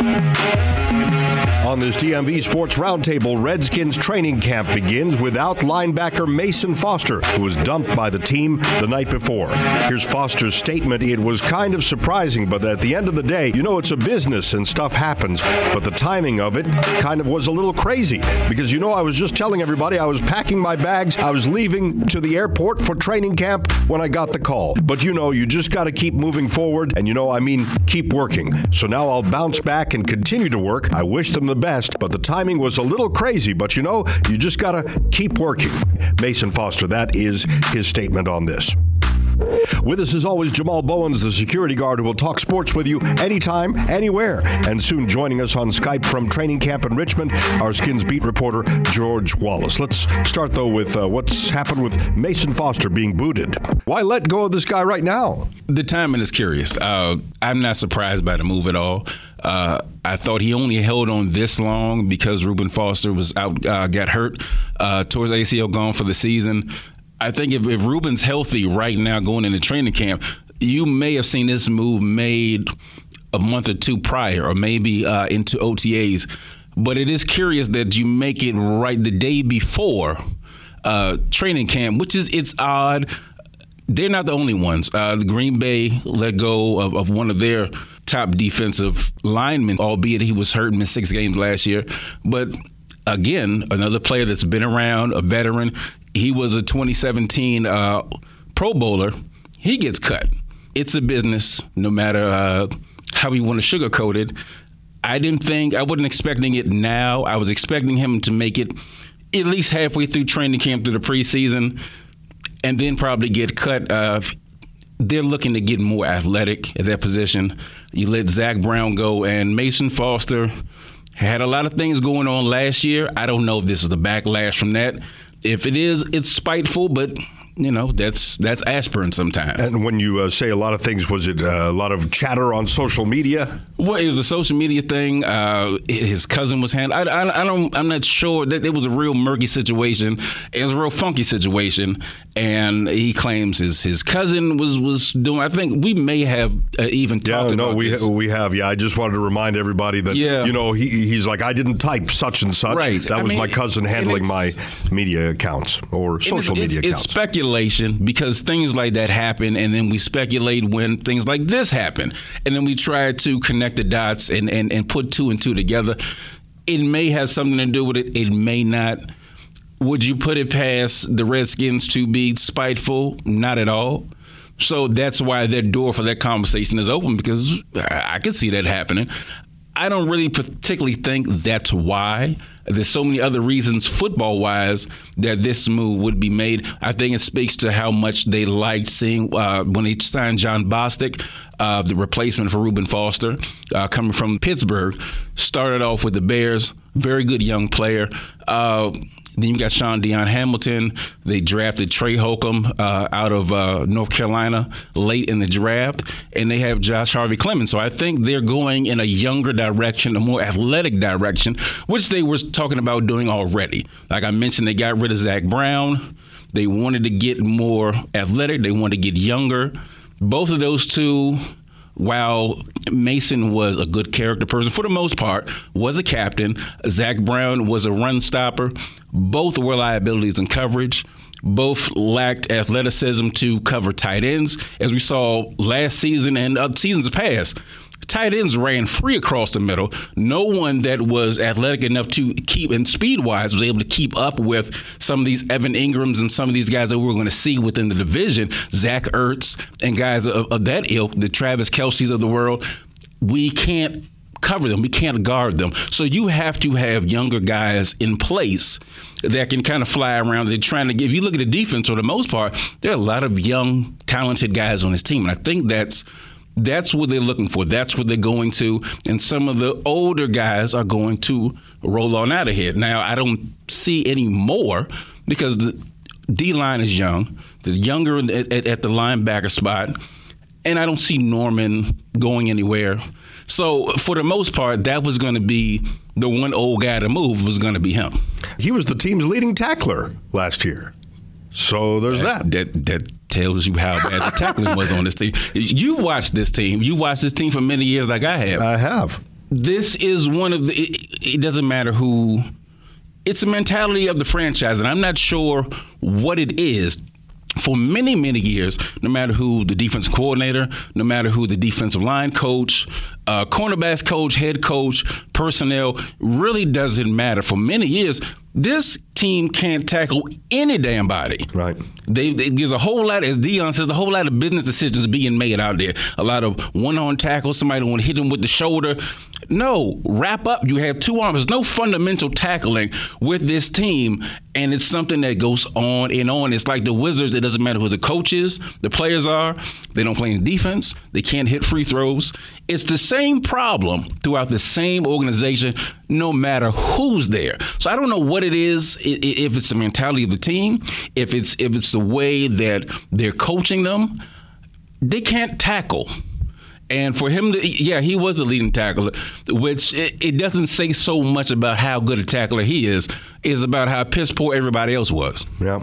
Música On this DMV Sports Roundtable, Redskins training camp begins without linebacker Mason Foster, who was dumped by the team the night before. Here's Foster's statement. It was kind of surprising, but at the end of the day, you know it's a business and stuff happens. But the timing of it kind of was a little crazy because you know I was just telling everybody I was packing my bags, I was leaving to the airport for training camp when I got the call. But you know, you just got to keep moving forward, and you know, I mean, keep working. So now I'll bounce back and continue to work. I wish them the best, but the timing was a little crazy. But you know, you just got to keep working. Mason Foster, that is his statement on this. With us as always, Jamal Bowens, the security guard who will talk sports with you anytime, anywhere. And soon joining us on Skype from training camp in Richmond, our Skins beat reporter, George Wallace. Let's start, though, with uh, what's happened with Mason Foster being booted. Why let go of this guy right now? The timing is curious. Uh, I'm not surprised by the move at all. Uh, I thought he only held on this long because Reuben Foster was out, uh, got hurt uh, towards ACL, gone for the season. I think if, if Reuben's healthy right now going into training camp, you may have seen this move made a month or two prior, or maybe uh, into OTAs. But it is curious that you make it right the day before uh, training camp, which is it's odd. They're not the only ones. Uh, the Green Bay let go of, of one of their top defensive lineman, albeit he was hurt in six games last year. But again, another player that's been around, a veteran. He was a 2017 uh, Pro Bowler. He gets cut. It's a business, no matter uh, how we want to sugarcoat it. I didn't think, I wasn't expecting it now. I was expecting him to make it at least halfway through training camp through the preseason and then probably get cut. Uh, they're looking to get more athletic at that position. You let Zach Brown go, and Mason Foster had a lot of things going on last year. I don't know if this is the backlash from that. If it is, it's spiteful, but you know that's that's aspirin sometimes. And when you uh, say a lot of things, was it uh, a lot of chatter on social media? Well, it was a social media thing. Uh, his cousin was handled. I, I, I, don't. I'm not sure that it was a real murky situation. It was a real funky situation, and he claims his his cousin was was doing. I think we may have uh, even talked yeah, no, about we this. we have. Yeah, I just wanted to remind everybody that Yeah. you know he he's like I didn't type such and such. Right. That I was mean, my cousin handling my media accounts or social it's, media it's, accounts. It's speculation because things like that happen, and then we speculate when things like this happen, and then we try to connect the dots and, and, and put two and two together. It may have something to do with it. It may not. Would you put it past the Redskins to be spiteful? Not at all. So that's why that door for that conversation is open because I could see that happening. I don't really particularly think that's why. There's so many other reasons, football wise, that this move would be made. I think it speaks to how much they liked seeing uh, when they signed Jon Bostic, uh, the replacement for Reuben Foster, uh, coming from Pittsburgh. Started off with the Bears, very good young player. Then you got Shaun Dion Hamilton. They drafted Trey Holcomb uh, out of uh, North Carolina late in the draft, and they have Josh Harvey Clemons. So I think they're going in a younger direction, a more athletic direction, which they were talking about doing already. Like I mentioned, they got rid of Zach Brown. They wanted to get more athletic. They wanted to get younger. Both of those two while Mason was a good character person for the most part, was a captain, Zach Brown was a run stopper. Both were liabilities in coverage. Both lacked athleticism to cover tight ends, as we saw last season and uh, seasons past. Tight ends ran free across the middle. No one that was athletic enough to keep, and speed wise, was able to keep up with some of these Evan Engrams and some of these guys that we are going to see within the division, Zach Ertz and guys of, of that ilk, the Travis Kelce's of the world. We can't cover them. We can't guard them. So you have to have younger guys in place that can kind of fly around. They're trying to. If you look at the defense, for the most part, there are a lot of young, talented guys on this team, and I think that's that's what they're looking for. That's what they're going to. And some of the older guys are going to roll on out of here. Now, I don't see any more because the D line is young, the younger at, at, at the linebacker spot, and I don't see Norman going anywhere. So, for the most part, that was going to be the one old guy to move was going to be him. he was the team's leading tackler last year. So there's that. That that tells you how bad the tackling was on this team. You watched this team. You watched this team for many years, like I have. I have. this is one of the. It, it doesn't matter who. It's a mentality of the franchise, and I'm not sure what it is for many, many years, no matter who the defense coordinator, no matter who the defensive line coach, uh, cornerbacks coach, head coach, personnel, really doesn't matter. For many years, this team can't tackle any damn body. Right. They, they, there's a whole lot, as Dion says, a whole lot of business decisions being made out there. A lot of one-on tackle, somebody want to hit him with the shoulder. No, wrap up. You have two arms. There's no fundamental tackling with this team, and it's something that goes on and on. It's like the Wizards. It doesn't matter who the coach is, the players are. They don't play in defense. They can't hit free throws. It's the same problem throughout the same organization, no matter who's there. So I don't know what it is. If it's the mentality of the team, if it's if it's the way that they're coaching them, they can't tackle. And for him to, yeah, he was a leading tackler, which it, it, doesn't say so much about how good a tackler he is. Is about how piss poor everybody else was. Yeah.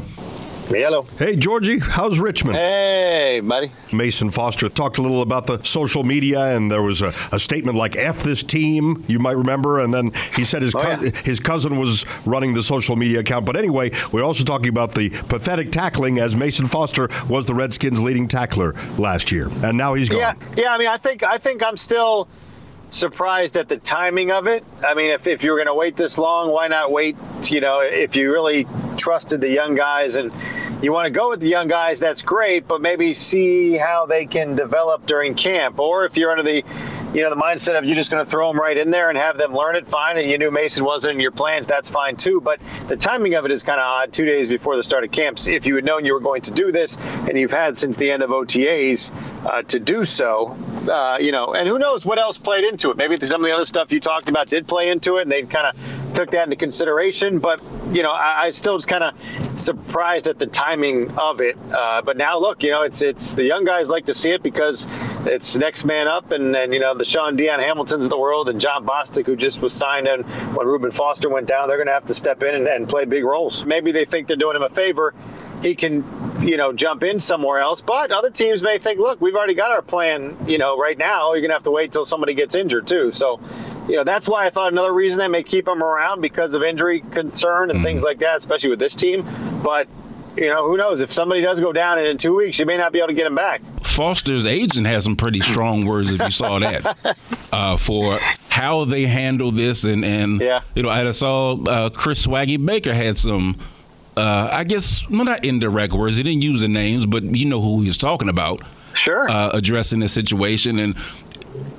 Hello. Hey, Georgie, how's Richmond? Hey, buddy. Mason Foster talked a little about the social media, and there was a, a statement like "F this team," you might remember, and then he said his, oh, co- yeah. his cousin was running the social media account. But anyway, we're also talking about the pathetic tackling as Mason Foster was the Redskins' leading tackler last year, and now he's gone. Yeah, yeah. I mean, I think I think I'm still surprised at the timing of it. I mean, if, if you were going to wait this long, why not wait? You know, if you really trusted the young guys and you want to go with the young guys, that's great, but maybe see how they can develop during camp. Or if you're under the you know, the mindset of you're just going to throw them right in there and have them learn it, fine. And you knew Mason wasn't in your plans, that's fine too. But the timing of it is kind of odd. Two days before the start of camps, if you had known you were going to do this, and you've had since the end of OTAs uh, to do so, uh, you know, and who knows what else played into it? Maybe some of the other stuff you talked about did play into it, and they kind of took that into consideration. But you know, I, I still was kind of surprised at the timing of it. Uh, but now look, you know, it's it's the young guys like to see it because it's next man up, and and you know the Shaun Dion Hamiltons of the world and Jon Bostic, who just was signed in when Reuben Foster went down, they're going to have to step in and, and play big roles. Maybe they think they're doing him a favor. He can, you know, jump in somewhere else. But other teams may think, look, we've already got our plan, you know, right now. You're going to have to wait till somebody gets injured, too. So, you know, that's why I thought another reason they may keep him around because of injury concern and mm-hmm. things like that, especially with this team. But you know, who knows? If somebody does go down and in two weeks, you may not be able to get him back. Foster's agent has some pretty strong words if you saw that uh, for how they handle this, and and yeah. you know, I saw uh, Chris Swaggy Baker had some. Uh, I guess well, not indirect words. He didn't use the names, but you know who he was talking about. Sure. Uh, addressing the situation, and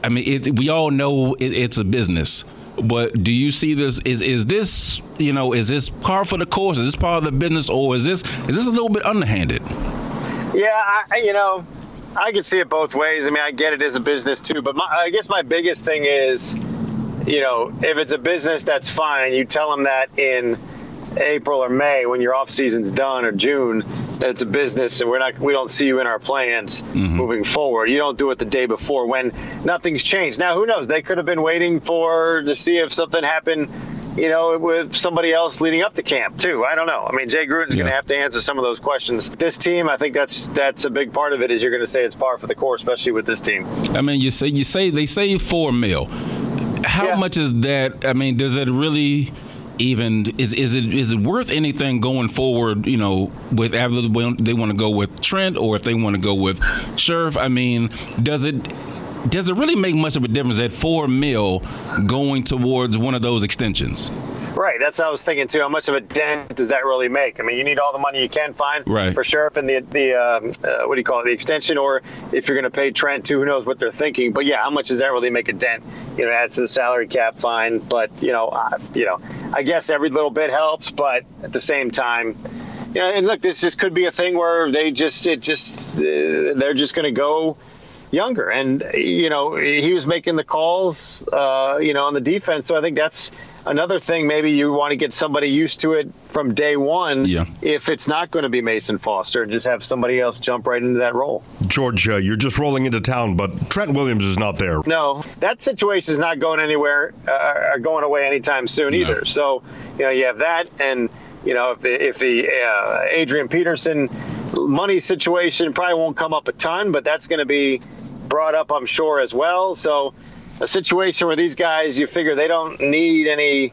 I mean, it, we all know it, it's a business. But do you see this? Is is this you know is this par for the course? Is this part of the business, or is this is this a little bit underhanded? Yeah, I, you know, I can see it both ways. I mean, I get it as a business too, but my, I guess my biggest thing is, you know, if it's a business, that's fine. You tell them that in April or May when your off season's done or June that it's a business and we're not we don't see you in our plans mm-hmm. moving forward. You don't do it the day before when nothing's changed. Now who knows? They could have been waiting for to see if something happened you know, with somebody else leading up to camp too. I don't know. I mean, Jay Gruden's yeah. going to have to answer some of those questions. This team, I think that's that's a big part of it. Is you're going to say it's par for the course, especially with this team. I mean, you say you say they say four mil. How yeah. much is that? I mean, does it really? Even is is it is it worth anything going forward? You know, with either they want to go with Trent or if they want to go with Scherff. I mean, does it does it really make much of a difference at four mil going towards one of those extensions? Right, that's what I was thinking too. How much of a dent does that really make? I mean, you need all the money you can find right. for Scherff and the the um, uh, what do you call it, the extension, or if you're going to pay Trent too, who knows what they're thinking? But yeah, how much does that really make a dent? You know, adds to the salary cap, fine. But you know, uh, you know, I guess every little bit helps, but at the same time. You know, and look, this just could be a thing where they just, it just, uh, they're just going to go younger. And, you know, he was making the calls, uh, you know, on the defense. So I think that's another thing. Maybe you want to get somebody used to it from day one yeah. if it's not going to be Mason Foster and just have somebody else jump right into that role. George, uh, you're just rolling into town, but Trent Williams is not there. No, that situation is not going anywhere, uh, going away anytime soon no. either. So, you know, you have that. And, you know, if the, if the uh, Adrian Peterson money situation probably won't come up a ton, but that's going to be brought up, I'm sure, as well. So, a situation where these guys, you figure they don't need any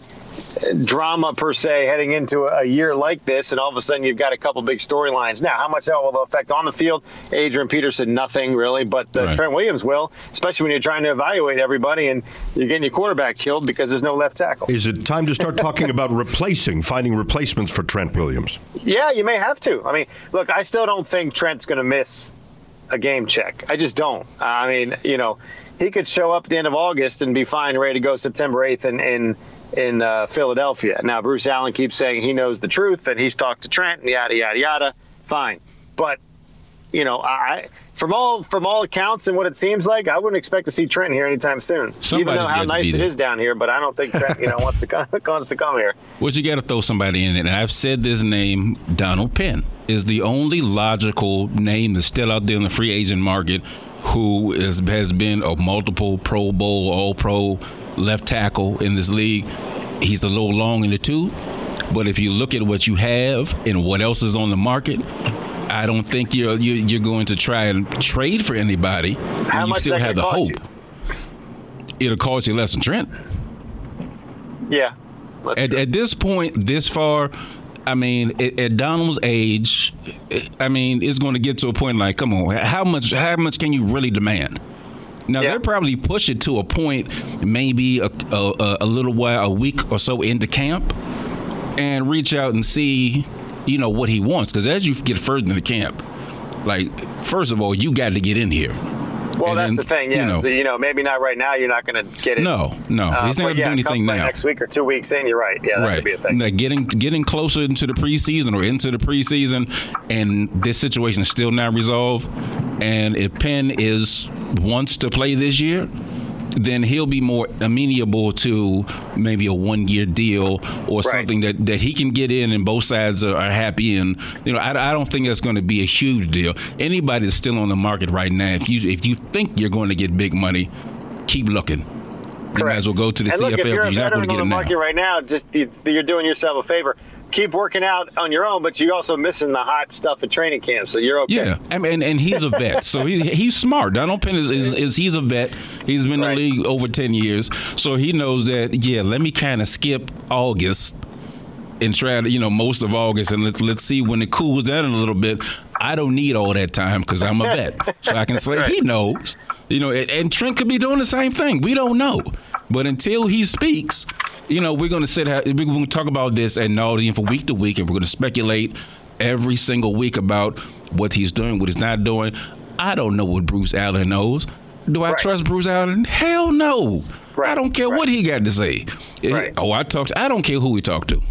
drama per se heading into a year like this, and all of a sudden you've got a couple big storylines. Now, how much that will affect on the field? Adrian Peterson, nothing really, but uh, right. Trent Williams will, especially when you're trying to evaluate everybody and you're getting your quarterback killed because there's no left tackle. Is it time to start talking about replacing, finding replacements for Trent Williams? Yeah, you may have to. I mean, look, I still don't think Trent's going to miss a game check. I just don't. I mean, you know, he could show up at the end of August and be fine, ready to go September 8th in in, in uh, Philadelphia. Now, Bruce Allen keeps saying he knows the truth and he's talked to Trent and yada yada yada. Fine, but you know, I from all from all accounts and what it seems like, I wouldn't expect to see Trent here anytime soon. Somebody's Even though how nice it is down here, but I don't think Trent, you know, wants to come, wants to come here. Well, you got to throw somebody in it, and I've said this name, Donald Penn, is the only logical name that's still out there in the free agent market, who is, has been a multiple Pro Bowl, All Pro left tackle in this league. He's a little long in the tooth, but if you look at what you have and what else is on the market, I don't think you're you're, you're going to try and trade for anybody. How you still have the hope. You? It'll cost you less than Trent. Yeah. At, at, this point, this far, I mean, at, at, Donald's age, I mean, it's going to get to a point like, come on, how much? How much can you really demand? Now yeah. they're probably push it to a point, maybe a, a, a little while, a week or so into camp, and reach out and see you know what he wants because as you get further in the camp, like first of all, you got to get in here. Well, and that's then, the thing, yeah. You know, so, you know, maybe not right now. You're not going to get it. No, no, uh, he's not going to yeah, do anything now. Next week or two weeks in, you're right. Yeah, that right. could be a thing. Now, getting getting closer into the preseason or into the preseason, and this situation is still not resolved. And if Penn is wants to play this year, then he'll be more amenable to maybe a one year deal or right. something that, that he can get in and both sides are, are happy. And, you know, I, I don't think that's going to be a huge deal. Anybody that's still on the market right now, if you, if you think you're going to get big money, keep looking. You might as well go to the and CFL look, if you're, you're not going to get on the market now. right now. Just you're doing yourself a favor keep working out on your own, but you're also missing the hot stuff at training camp, so you're okay. Yeah, I mean, and, and he's a vet, so he, he's smart. Donald Penn is, is, is, he's a vet. He's been right. in the league over ten years, so he knows that. Yeah, let me kind of skip August and try to you know most of August, and let's let's see when it cools down a little bit. I don't need all that time because I'm a vet, so I can say right. he knows. You know, and, and Trent could be doing the same thing. We don't know, but until he speaks you know, we're going to sit. We're going to talk about this at nauseum for week to week, and we're going to speculate every single week about what he's doing, what he's not doing. I don't know what Bruce Allen knows. Do I right. trust Bruce Allen? Hell no. Right. I don't care right. what he got to say. Oh, I talked. I don't care who he talked to.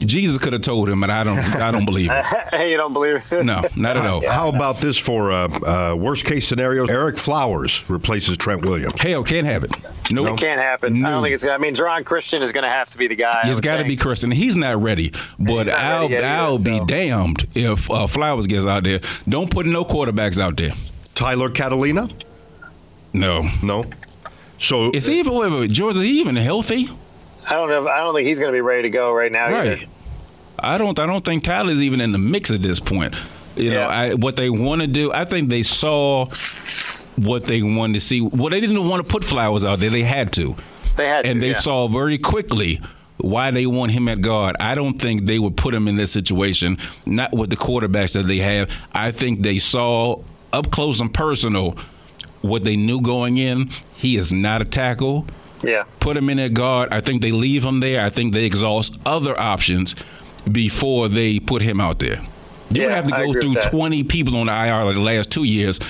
Jesus could have told him, but I don't. I don't believe it. hey, you don't believe it? no, not at all. How about this for uh, uh, worst case scenario? Ereck Flowers replaces Trent Williams. Hell, can't have it. No, nope. it can't happen. No. I don't think it's. I mean, Geron Christian is going to have to be the guy. It's got to be Christian. He's not ready. But not I'll ready I'll either, be so. damned if uh, Flowers gets out there. Don't put no quarterbacks out there. Tyler Catalina. No, no. So is he even wait, wait, George? Is he even healthy? I don't know. I don't think he's going to be ready to go right now. Right. Either. I don't. I don't think Tyler's even in the mix at this point. You yeah. know, I, what they want to do. I think they saw what they wanted to see. Well, they didn't want to put Flowers out there. They had to. They had and to, they yeah. saw very quickly why they want him at guard. I don't think they would put him in this situation, not with the quarterbacks that they have. I think they saw up close and personal what they knew going in. He is not a tackle. Yeah. Put him in at guard. I think they leave him there. I think they exhaust other options before they put him out there. You yeah, would have to go through 20 people on the IR like the last two years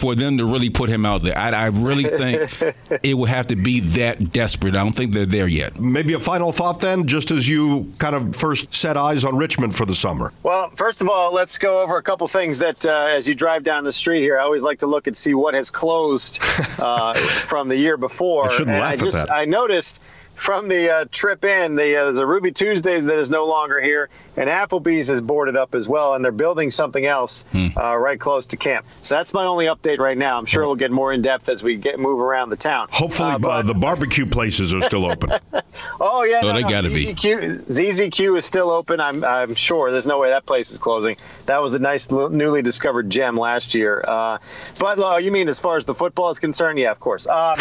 for them to really put him out there. I, I really think it would have to be that desperate. I don't think they're there yet. Maybe a final thought then, just as you kind of first set eyes on Richmond for the summer. Well, first of all, let's go over a couple things that uh, as you drive down the street here, I always like to look and see what has closed uh, from the year before. I shouldn't and laugh I just, at that. I noticed from the uh, trip in. The, uh, there's a Ruby Tuesday that is no longer here, and Applebee's is boarded up as well, and they're building something else Hmm. uh, right close to camp. So that's my only update right now. I'm sure we'll get more in depth as we get move around the town. Hopefully, Uh, uh, the barbecue places are still open. Oh yeah, Oh, no, they no, gotta be. ZZQ, ZZQ is still open. I'm I'm sure. There's no way that place is closing. That was a nice l- newly discovered gem last year. Uh, but uh, you mean as far as the football is concerned? Yeah, of course. Um,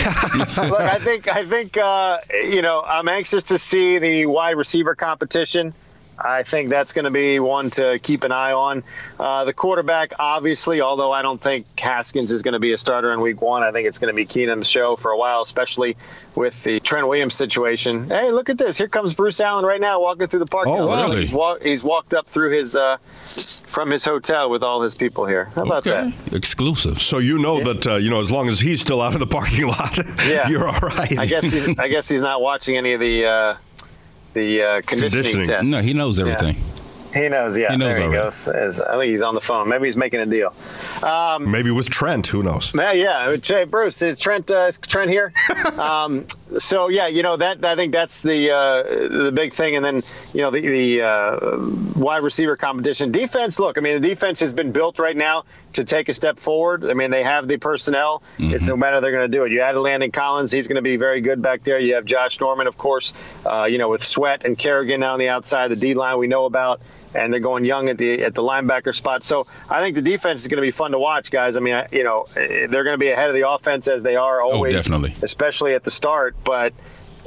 look, I think I think uh, you know I'm anxious to see the wide receiver competition. I think that's going to be one to keep an eye on. Uh, the quarterback, obviously, although I don't think Haskins is going to be a starter in week one, I think it's going to be Keenum's show for a while, especially with the Trent Williams situation. Hey, look at this. Here comes Bruce Allen right now walking through the parking Oh, lot. really? He's, walk, he's walked up through his uh, from his hotel with all his people here. How about Okay. that? Exclusive. So you know that uh, you know as long as he's still out of the parking lot, Yeah. you're all right. I guess he's, I guess he's not watching any of the uh, the uh, conditioning, Conditioning. tests. No, he knows everything. He knows, yeah. He knows there he goes. I think he's on the phone. Maybe he's making a deal. Um, Maybe with Trent, who knows? yeah, yeah. Hey, Bruce, is Trent, uh, is Trent here? um, so yeah, you know that I think that's the uh, the big thing, and then you know the the uh, wide receiver competition, defense. Look, I mean the defense has been built right now to take a step forward. I mean they have the personnel. It's no matter they're going to do it. You added Landon Collins; he's going to be very good back there. You have Josh Norman, of course. Uh, you know with Sweat and Kerrigan now on the outside, the D line we know about and they're going young at the at the linebacker spot. So I think the defense is going to be fun to watch, guys. I mean, I, you know, they're going to be ahead of the offense as they are oh, always, definitely. especially at the start. But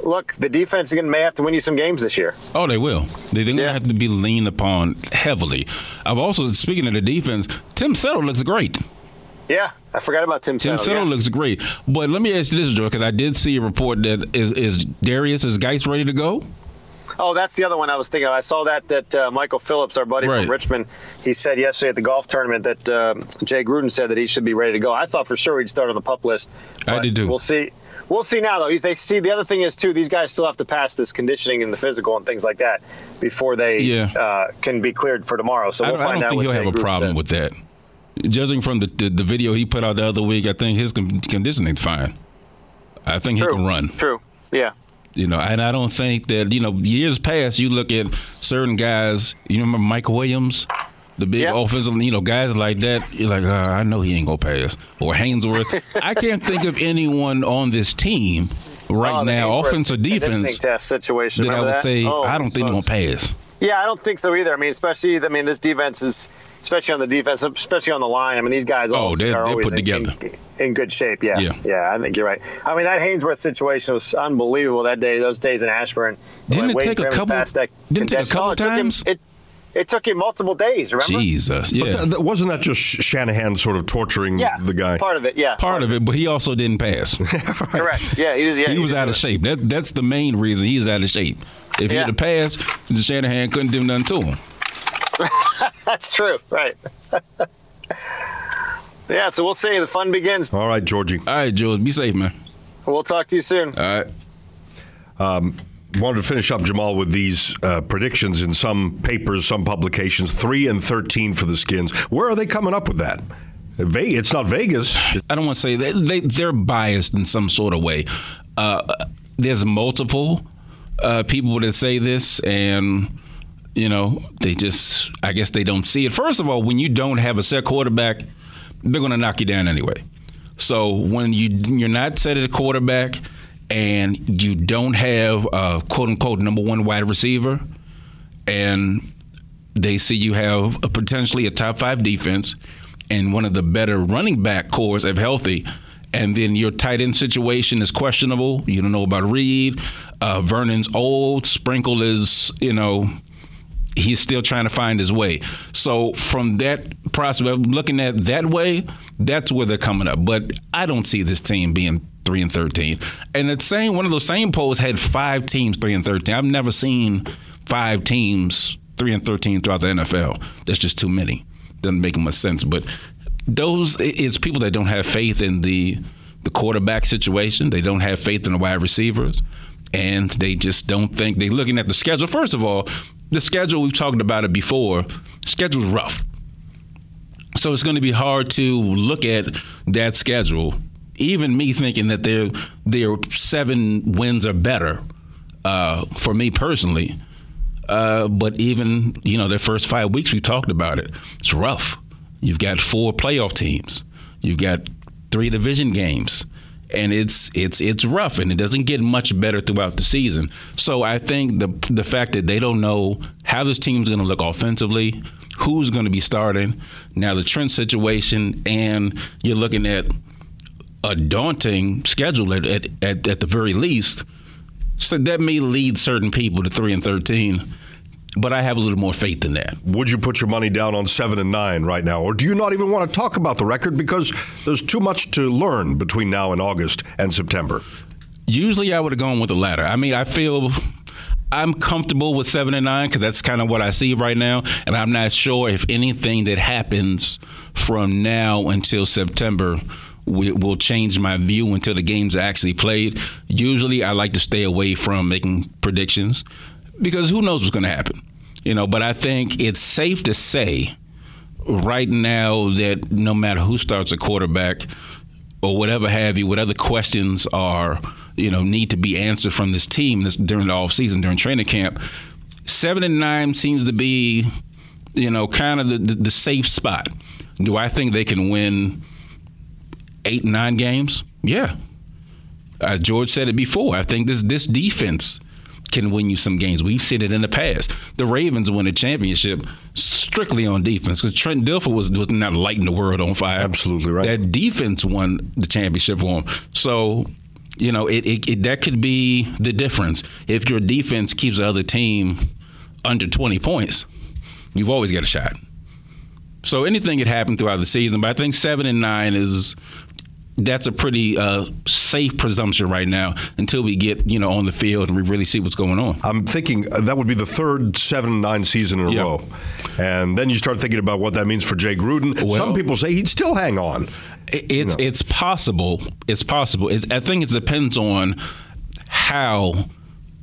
look, the defense is going to may have to win you some games this year. Oh, they will. They, they're going to Yeah. have to be leaned upon heavily. I've also, speaking of the defense, Tim Settle looks great. Yeah, I forgot about Tim. Tim Settle, Settle yeah. looks great. But let me ask you this, Joe, because I did see a report that is, is Darius, is Guice ready to go? Oh, that's the other one I was thinking of. I saw that that uh, Michael Phillips, our buddy Right. from Richmond, he said yesterday at the golf tournament that uh, Jay Gruden said that he should be ready to go. I thought for sure he'd start on the pup list. I did too. We'll see. We'll see now though. He's, they see the other thing is too. These guys still have to pass this conditioning and the physical and things like that before they Yeah. uh, can be cleared for tomorrow. So I we'll I find don't out think he'll Jay have a problem says. with that. Judging from the, the, the video he put out the other week, I think his con- conditioning's fine. I think True. he can run. True. Yeah. You know, and I don't think that you know years past. You look at certain guys. You remember Mike Williams, the big Yeah. offensive. You know, guys like that. You're like, uh, I know he ain't gonna pass. Or Haynesworth. I can't think of anyone on this team right Oh, now, offense or defense, test situation. that I would that? say Oh, I don't think they're gonna pass. Yeah, I don't think so either. I mean, especially, I mean, this defense is, especially on the defense, especially on the line. I mean, these guys all Oh, they're- are they're always put in, together. In, in good shape. Yeah. Yeah. yeah, I think you're right. I mean, that Haynesworth situation was unbelievable that day. Those days in Ashburn. Didn't it take a couple- pass that didn't it take a couple Oh, it took him- times? it, it took him multiple days. Remember? Jesus, yeah. Th- th- wasn't that just Shanahan sort of torturing Yeah. the guy? Part of it. Yeah. Part of it, but he also didn't pass. Correct. Yeah. He, yeah, he was out of it. shape. That that's the main reason he's out of shape. If he Yeah. had a pass, Shanahan couldn't do nothing to him. That's true. Right. yeah. So we'll see. The fun begins. All right, Georgie. All right, Jules, be safe, man. We'll talk to you soon. All right. Wanted to finish up Jamal with these uh, predictions in some papers, some publications. Three and thirteen for the Skins. Where are they coming up with that? Ve- it's not Vegas. I don't want to say that they they're biased in some sort of way. Uh, there's multiple uh, people that say this, and you know they just I guess they don't see it. First of all, when you don't have a set quarterback, they're going to knock you down anyway. So when you you're not set at a quarterback and you don't have a quote unquote number one wide receiver, and they see you have a potentially a top five defense and one of the better running back cores if healthy, and then your tight end situation is questionable. You don't know about Reed. Uh, Vernon's old. Sprinkle is, you know, he's still trying to find his way. So from that prospect, looking at that way, that's where they're coming up. But I don't see this team being three and thirteen. And the same one of those same polls had five teams three and thirteen. I've never seen five teams three and thirteen throughout the NFL. That's just too many. Doesn't make much sense. But those it's people that don't have faith in the the quarterback situation. They don't have faith in the wide receivers, and they just don't think they're looking at the schedule. First of all, the schedule we've talked about it before. Schedule's rough, so it's going to be hard to look at that schedule. Even me thinking that their their seven wins are better, uh, for me personally. Uh, but even you know their first five weeks, we talked about it. It's rough. You've got four playoff teams. You've got three division games, and it's it's it's rough, and it doesn't get much better throughout the season. So I think the the fact that they don't know how this team's going to look offensively, who's going to be starting, now the Trent situation, and you're looking at a daunting schedule at at, at, at the very least so that may lead certain people to three and thirteen, but I have a little more faith than that. Would you put your money down on seven and nine right now, or do you not even want to talk about the record because there's too much to learn between now and August and September? Usually, I would have gone with the latter. I mean, I feel. I'm comfortable with seven and nine because that's kind of what I see right now, and I'm not sure if anything that happens from now until September will change my view until the games are actually played. Usually, I like to stay away from making predictions because who knows what's going to happen. You know, but I think it's safe to say right now that no matter who starts a quarterback or whatever have you, whatever questions are, you know, need to be answered from this team this, during the off season, during training camp, seven and nine seems to be, you know, kind of the, the, the safe spot. Do I think they can win? eight, nine games? Yeah. Uh, George said it before. I think this this defense can win you some games. We've seen it in the past. The Ravens won a championship strictly on defense because Trent Dilfer was, was not lighting the world on fire. Absolutely right. That defense won the championship for him. So, you know, it, it, it that could be the difference. If your defense keeps the other team under 20 points, you've always got a shot. So anything could happen throughout the season, but I think seven and nine is that's a pretty uh, safe presumption right now until we get you know on the field and we really see what's going on. I'm thinking that would be the third seven nine season in a yep. row, and then you start thinking about what that means for Jay Gruden. Well, Some people say he'd still hang on. It's you know. it's possible. It's possible. It, I think it depends on how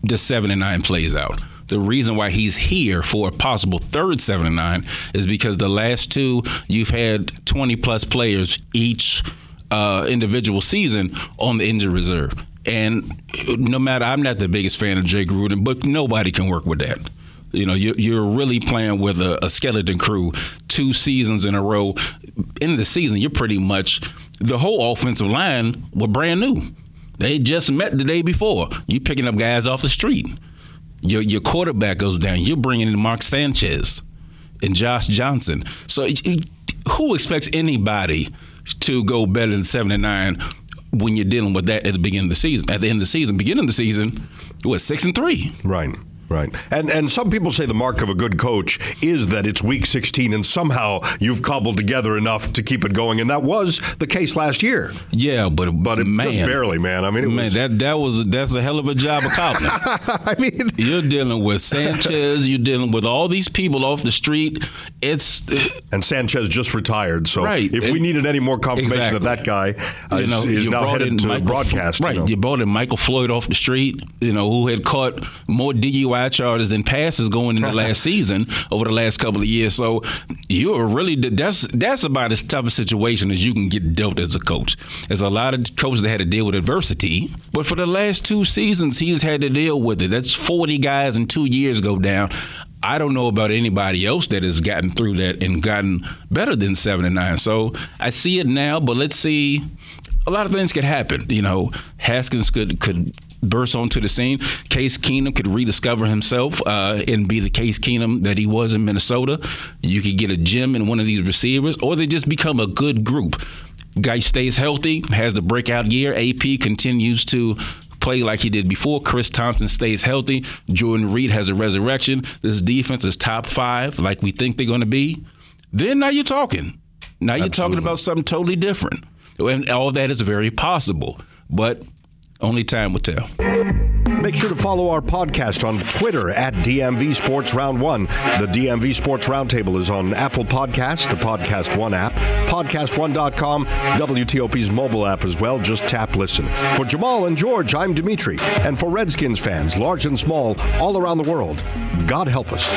the seven and nine plays out the reason why he's here for a possible third seven and nine is because the last two you've had 20 plus players each uh, individual season on the injured reserve. And no matter, I'm not the biggest fan of Jay Gruden, but nobody can work with that. You know, you're really playing with a, a skeleton crew two seasons in a row. In the season, you're pretty much the whole offensive line were brand new. They just met the day before. You picking up guys off the street. Your your quarterback goes down. You're bringing in Mark Sanchez and Josh Johnson. So who expects anybody to go better than 79 when you're dealing with that at the beginning of the season. At the end of the season, beginning of the season, it was six and three. Right. Right. And and some people say the mark of a good coach is that it's week 16 and somehow you've cobbled together enough to keep it going and that was the case last year. Yeah, but but it, man, just barely, man. I mean, man, was, that that was that's a hell of a job of cobbling. I mean, you're dealing with Sanchez, you're dealing with all these people off the street. It's and Sanchez just retired, so right. if it, we needed any more confirmation exactly. that that guy uh, you know, is, is now headed to Michael, broadcast, right? You, know. you brought in Michael Floyd off the street, you know, who had caught more DUI charges than passes going in the last season over the last couple of years. So you're really that's that's about as tough a situation as you can get dealt as a coach. There's a lot of coaches that had to deal with adversity, but for the last two seasons, he's had to deal with it. That's 40 guys in two years go down. I don't know about anybody else that has gotten through that and gotten better than seven and nine. So I see it now, but let's see. A lot of things could happen. You know, Haskins could could burst onto the scene. Case Keenum could rediscover himself uh, and be the Case Keenum that he was in Minnesota. You could get a gem in one of these receivers, or they just become a good group. Guy stays healthy, has the breakout year. AP continues to play like he did before. Chris Thompson stays healthy. Jordan Reed has a resurrection. This defense is top five, like we think they're going to be. Then now you're talking. Now you're Absolutely. talking about something totally different. And all that is very possible. But only time will tell. Make sure to follow our podcast on Twitter at DMV Sports Round One. The DMV Sports Roundtable is on Apple Podcasts, the Podcast One app, podcast1.com, WTOP's mobile app as well. Just tap listen. For Jamal and George, I'm Dimitri. And for Redskins fans, large and small, all around the world, God help us.